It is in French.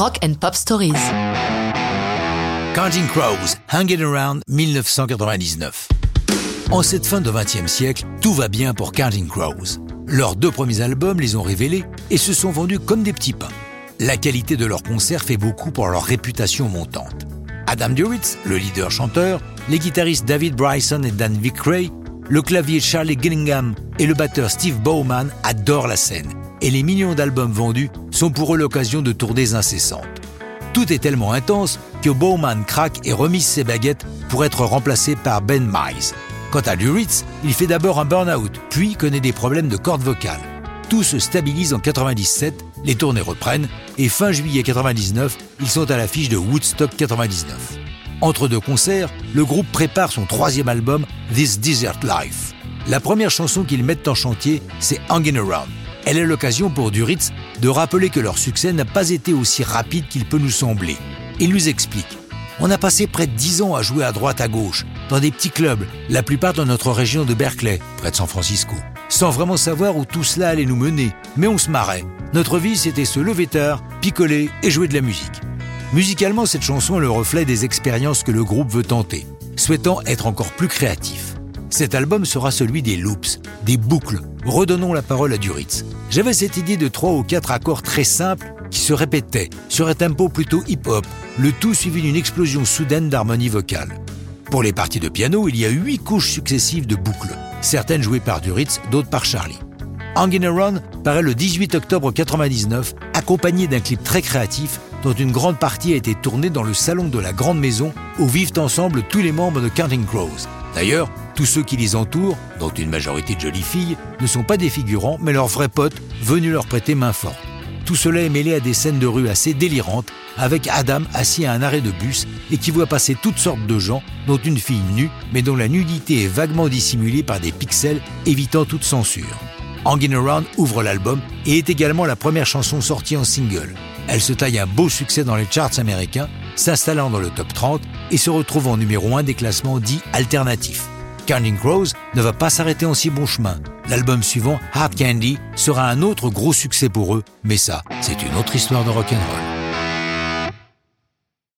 Rock and Pop Stories. Counting Crows, Hanging Around 1999. En cette fin de 20e siècle, tout va bien pour Counting Crows. Leurs deux premiers albums les ont révélés et se sont vendus comme des petits pains. La qualité de leurs concerts fait beaucoup pour leur réputation montante. Adam Duritz, le leader chanteur, les guitaristes David Bryson et Dan Vickray, le clavier Charlie Gillingham et le batteur Steve Bowman adorent la scène et les millions d'albums vendus sont pour eux l'occasion de tournées incessantes. Tout est tellement intense que Bowman craque et remise ses baguettes pour être remplacé par Ben Mize. Quant à Duritz, il fait d'abord un burn-out, puis connaît des problèmes de cordes vocales. Tout se stabilise en 97, les tournées reprennent, et fin juillet 99, ils sont à l'affiche de Woodstock 99. Entre deux concerts, le groupe prépare son troisième album, This Desert Life. La première chanson qu'ils mettent en chantier, c'est Hanging Around. Elle est l'occasion pour Duritz de rappeler que leur succès n'a pas été aussi rapide qu'il peut nous sembler. Il nous explique on a passé près de 10 ans à jouer à droite à gauche, dans des petits clubs, la plupart dans notre région de Berkeley, près de San Francisco, sans vraiment savoir où tout cela allait nous mener, mais on se marrait. Notre vie, c'était se lever tard, picoler et jouer de la musique. Musicalement, cette chanson est le reflet des expériences que le groupe veut tenter, souhaitant être encore plus créatif. Cet album sera celui des loops, des boucles. Redonnons la parole à Duritz. J'avais cette idée de trois ou quatre accords très simples qui se répétaient sur un tempo plutôt hip-hop, le tout suivi d'une explosion soudaine d'harmonie vocale. Pour les parties de piano, il y a huit couches successives de boucles, certaines jouées par Duritz, d'autres par Charlie. Hangin' Around paraît le 18 octobre 1999, accompagné d'un clip très créatif dont une grande partie a été tournée dans le salon de la grande maison où vivent ensemble tous les membres de Counting Crows. D'ailleurs, tous ceux qui les entourent, dont une majorité de jolies filles, ne sont pas des figurants, mais leurs vrais potes venus leur prêter main forte. Tout cela est mêlé à des scènes de rue assez délirantes, avec Adam assis à un arrêt de bus et qui voit passer toutes sortes de gens, dont une fille nue, mais dont la nudité est vaguement dissimulée par des pixels, évitant toute censure. Hangin' Around ouvre l'album et est également la première chanson sortie en single. Elle se taille un beau succès dans les charts américains, s'installant dans le top 30 et se retrouve en numéro 1 des classements dits alternatifs. Counting Crows ne va pas s'arrêter en si bon chemin. L'album suivant, Hard Candy, sera un autre gros succès pour eux, mais ça, c'est une autre histoire de rock'n'roll.